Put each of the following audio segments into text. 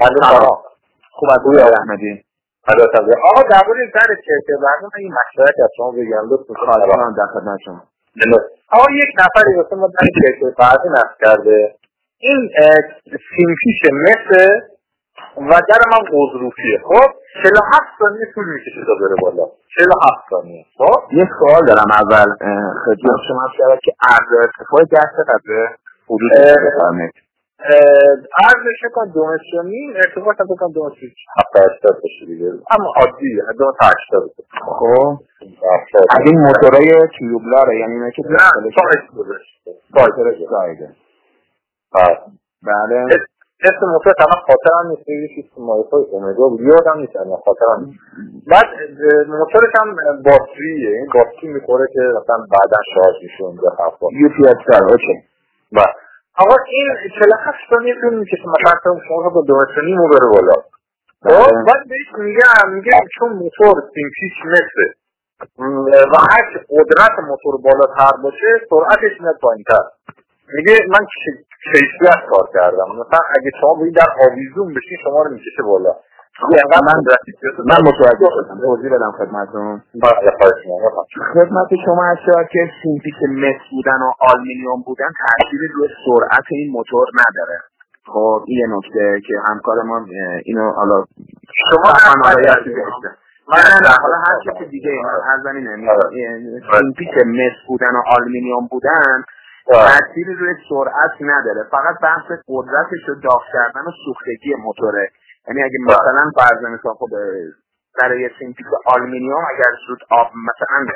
سلام خوب از روی احمدی. آقا در مورد در چرته برنامه من این مشورت از شما بگم. لطف خواهش کنم در خدمت شما. آقا یک نفری واسه ما در چرته فرضی نصب کرده. این سیمفیش مثل و در من قضروفیه خب؟ 47 ثانیه طول می‌کشه تا بره بالا. 47 ثانیه. خب؟ یه سوال دارم اول. خدمت شما شود که عرض ارتفاع در چقدره حدود بفرمایید؟ عرضش کن دو متر و نیم ارتفاعش هم بکن دو متر هفته هشتاد باشه دیگه. اما عادی دو متر هشتاد. خب. از این موتورای تیوبلاره یعنی اینا که نه گذاشته. موتور سایده بله. اسم موتور الان خاطرم نیست یه چیز مایفای اومگا بود. یادم نیست الان خاطرم نیست. بعد موتورش هم باتریه. این باتری می‌خوره که مثلا بعدا شارژ میشه اونجا حرفا یو پی اس اوکی. بله. آقا این 47 ثانیه طول می‌کشه مثلا شما با دو متر نیم بره بالا خب بعد بهش میگم میگه چون موتور سیمپیچ متره و هر قدرت موتور بالاتر باشه سرعتش میاد پایینتر میگه من کیفیت کار کردم مثلا اگه شما بودید در آویزون بشین شما رو می‌کشه بالا من من متوجه شدم توضیح بدم خدمتتون. خدمت شما عرض شود که سیم‌پیچ مس بودن و آلومینیوم بودن تأثیری روی سرعت این موتور نداره. خب این یه نکته که همکار ما اینو حالا شما من حالا هر کسی دیگه هر زمینه سیم‌پیچ مس بودن و آلومینیوم بودن تأثیری روی سرعت نداره. فقط بحث قدرتش رو داغ کردن و سوختگی موتوره. یعنی اگه مثلا فرض مثال خب برای سیم‌پیچ آلومینیوم اگر زود آب مثلا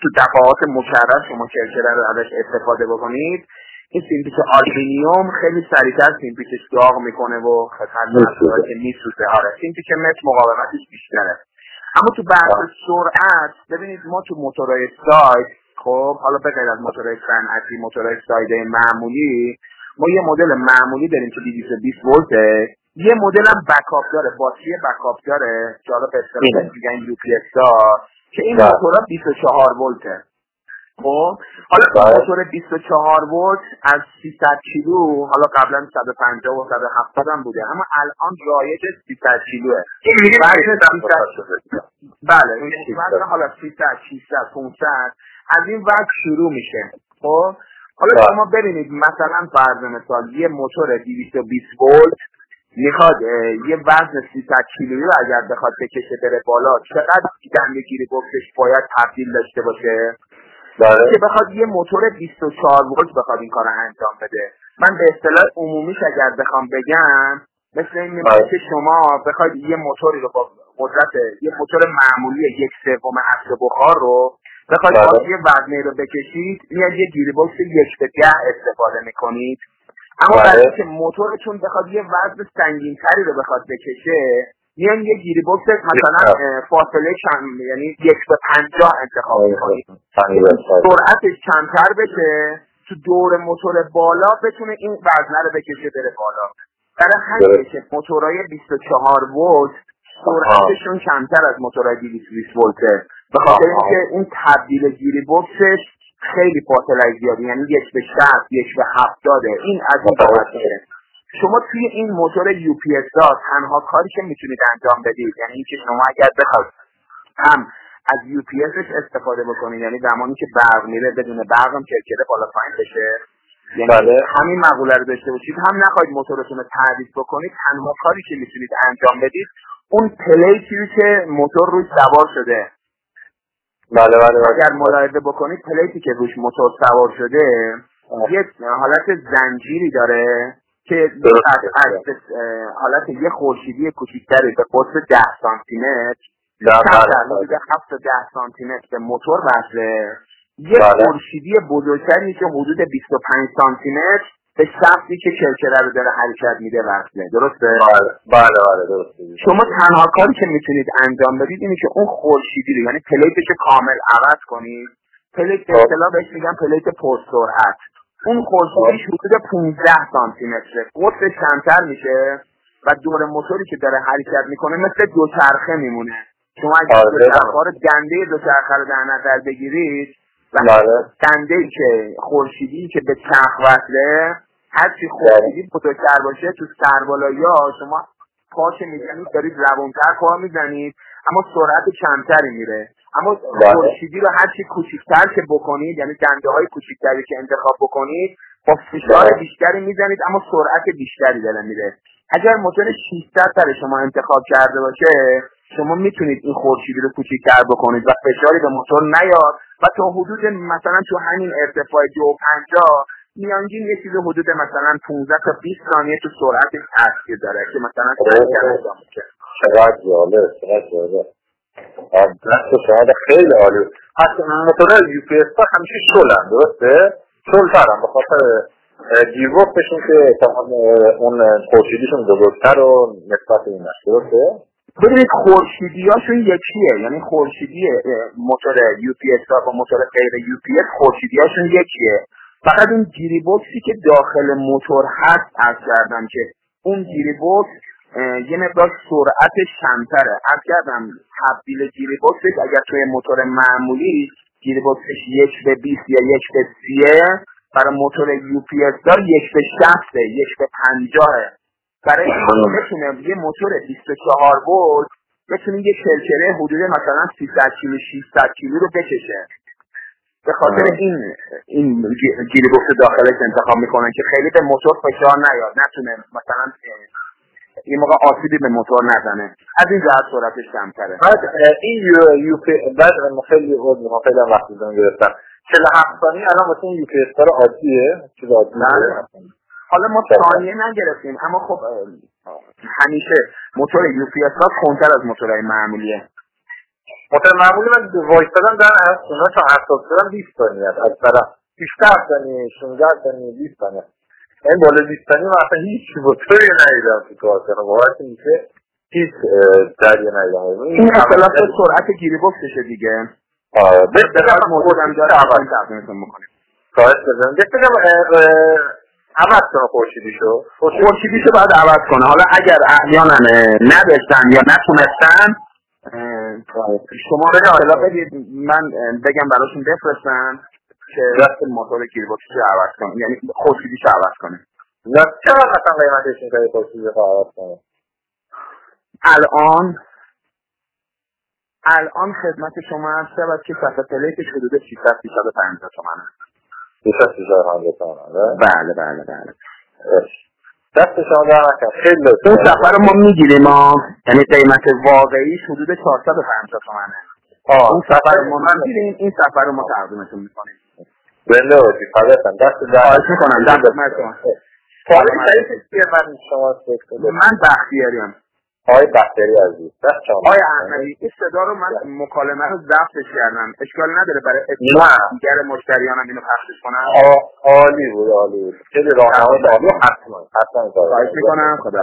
تو دفعات مکرر شما کرکره رو ازش استفاده بکنید این سیم‌پیچ آلومینیوم خیلی سریعتر سیم‌پیچش داغ می‌کنه و خطر که میسوزه. آره سیم‌پیچ مس مقاومتش بیشتره. اما تو بحث سرعت ببینید ما تو موتورهای side خب حالا بغیر از موتورهای صنعتی موتورهای side ه معمولی ما یه مدل معمولی داریم که 220 ولته. یه مدل هم backup داره باتری backup داره که حالا به اصطلاح میگن UP که این موتورها 24 ولته. خب؟ حالا موتور 24 ولت از 300 کیلو حالا قبلا 150 و 170 هم بوده اما الان رایج 300 کیلوه. بله وزن حالا 300 600 500 از این وقت شروع میشه. خب؟ حالا شما ببینید مثلا فرض مثال یه موتور 220 ولت می‌خواد یه وزن 300 کیلویی رو اگر بخواد بکشه بره بالا چقدر دنده گیری گفتش باید تبدیل داشته باشه؟ که بخواد یه موتور 24 ولت بخواد این کار انجام بده. من به اصطلاح عمومیش اگر بخوام بگم مثل این میمونه که شما بخواید یه موتوری رو با قدرت یه موتور معمولی یک سوم اسب بخار رو بخواید با یه وزنی رو بکشید میاد یه گیربکس یک به ده استفاده می‌کنید. اما برای که موتورتون بخواد یه وزن سنگین تری رو بخواد بکشه میان یه گیربکس مثلا فاصله کم یعنی یک به پنجاه انتخاب می‌کنید. سرعتش کمتر بشه تو دور موتور بالا بتونه این وزنه رو بکشه بره بالا. برای همینه که موتورهای 24 ولت سرعتشون کمتر از موتورهای 220 ولته. به خاطر اینکه این تبدیل گیربکسش خیلی فاصله زیادی یعنی یک به شصت یک به هفتاده. این از این شما توی این موتور UP تنها کاری که می‌تونید انجام بدید یعنی اینکه شما اگر بخواید هم از UP استفاده بکنید یعنی زمانی که برق میره بدون برق هم کرکره بالا پایین بشه. یعنی بله. همین مقوله رو داشته باشید. هم نخواهید موتورتون رو تعویض بکنید تنها کاری که می‌تونید انجام بدید اون plate ی که موتور روش سوار شده. بله بله, بله. اگر ملاحظه بکنید پلیتی که روش موتور سوار شده یه حالت زنجیری داره که از حالت یه خورشیدی کوچیکتری به قطر ده سانتی متر حدود هفت تا ده سانتی متر به موتور وصله. یه خورشیدی بزرگتری که حدود 25 سانتی متر به سختی که کرکره رو داره حرکت میده وصله درسته؟ بله بله بله درسته. شما تنها کاری که می‌تونید انجام بدید اینه که اون خورشیدی رو یعنی plate ش کامل عوض کنید. plate به اصطلاح بهش میگن plate پرسرعت. اون خورشیدیش حدود 15 سانتی متره قطرش کمتر میشه و دور موتوری که داره حرکت می‌کنه مثل دوچرخه میمونه. شما اگر دوچرخه رو دنده دوچرخه رو در نظر بگیرید دنده ای که خورشیدی که به چرخ وصله هرچی خورشیدی بزرگتر باشه تو سربالایی ها شما پاش می‌زنید دارید روانتر کار می‌زنید اما سرعت کمتری میره. اما بله. خورشیدی رو هرچی کوچیکتر که بکنید یعنی دنده های کوچیکتری که انتخاب بکنید با فشار بله. بیشتری می‌زنید اما سرعت بیشتری داره میره. اگر موتور 600 سر شما انتخاب کرده باشه شما می‌تونید این خورشیدی رو کوچیکتر بکنید و فشاری به موتور نیاد و تا حدود مثلا تو همین ارتفاع دو پنجاه میانگین یه چیز حدود مثلا 15 تا 20 ثانیه تو سرعتش تاثیر داره که مثلا چقدر جالب چقدر جالب. دست شما خیلی عالی. پس موتور UPS همیشه شلن درسته؟ شلترن به خاطر گیربکسشون که اون خورشیدیشون بزرگتر و نسبت این درسته؟ ببینید خورشیدیاشون یکیه یعنی خورشیدی موتور UPS با موتور غیر UPS خورشیدیاشون یکیه. فقط اون گیربکسی که داخل موتور هست عرض کردم که اون گیربکس یه مقدار سرعتش کمتره از کردم تبدیل گیربکسش اگر توی موتور معمولی گیربکسش یک به 20 یا یک به 30 برای موتور UPS یک به 60 یک به 50 برای اینکه بتونه یه موتور 24 ولت بتونه یه کرکره حدود مثلا 300 کیلو 600 کیلو رو بکشه. به خاطر این این گیربکس داخلش انتخاب می‌کنن که خیلی به موتور فشار نیاد نتونه مثلا این موقع آسیبی به موتور نزنه. از این جهت سرعتش کمتره. بعد این یو, بعد خیلی خیلی هم وقت گرفتم. 47 ثانیه الان واسه این UPS عادیه؟ چیز عادیه؟ حالا ما ثانیه نگرفتیم اما خب همیشه موتور UPS کندتر از موتورهای معمولیه. موتور معمولی من وایستادم در اونا تا 70 شدم 20 ثانیه از طرف 18 ثانیه 16 ثانیه 20 ثانیه. این بالا 20 ثانیه من اصلا هیچ موتوری ندیدم تو کارخانه باورت میشه هیچ دریه ندیدم. این اختلاف سرعت گیری بکسشه دیگه. آره بهتر موتورم داره اول تقسیمتون می‌کنیم خواهش بزنم بگم عوض کنه خورشیدیشو. خورشیدیشو باید عوض کنه. حالا اگر احیانا نداشتن یا نتونستن شما به اطلاع بدید. من بگم براشون بفرستن که دست موتور گیرباکسش عوض کنه. یعنی خورشیدیشو عوض کنه. نه چرا مثلا قیمتش اینطوری خورشیدیشو عوض کنه؟ الان الان خدمت شما عرض شود که صفحه پلیتش حدود 600 650 تومنه 600 650 تومنه. بله بله بله. دست شما در نکن خیلی اون سفر ما می‌گیریم ما. یعنی قیمت واقعیش حدود 450 تومنه. اون سفر ما می‌گیریم این سفر رو ما تقدیمتون می‌کنیم. بله باشی فداتم دست در خواهش می‌کنم دست من شما من بختیاریم. آقای بختیاری عزیز آقای احمدی این صدا رو من مکالمه رو ضبطش کردم. اشکال نداره برای دیگر مشتریانم اینو پخشش کنم. عالی بود عالی بود. خیلی راهنمای عالی. حتما حتما. خواهش می‌کنم. خدا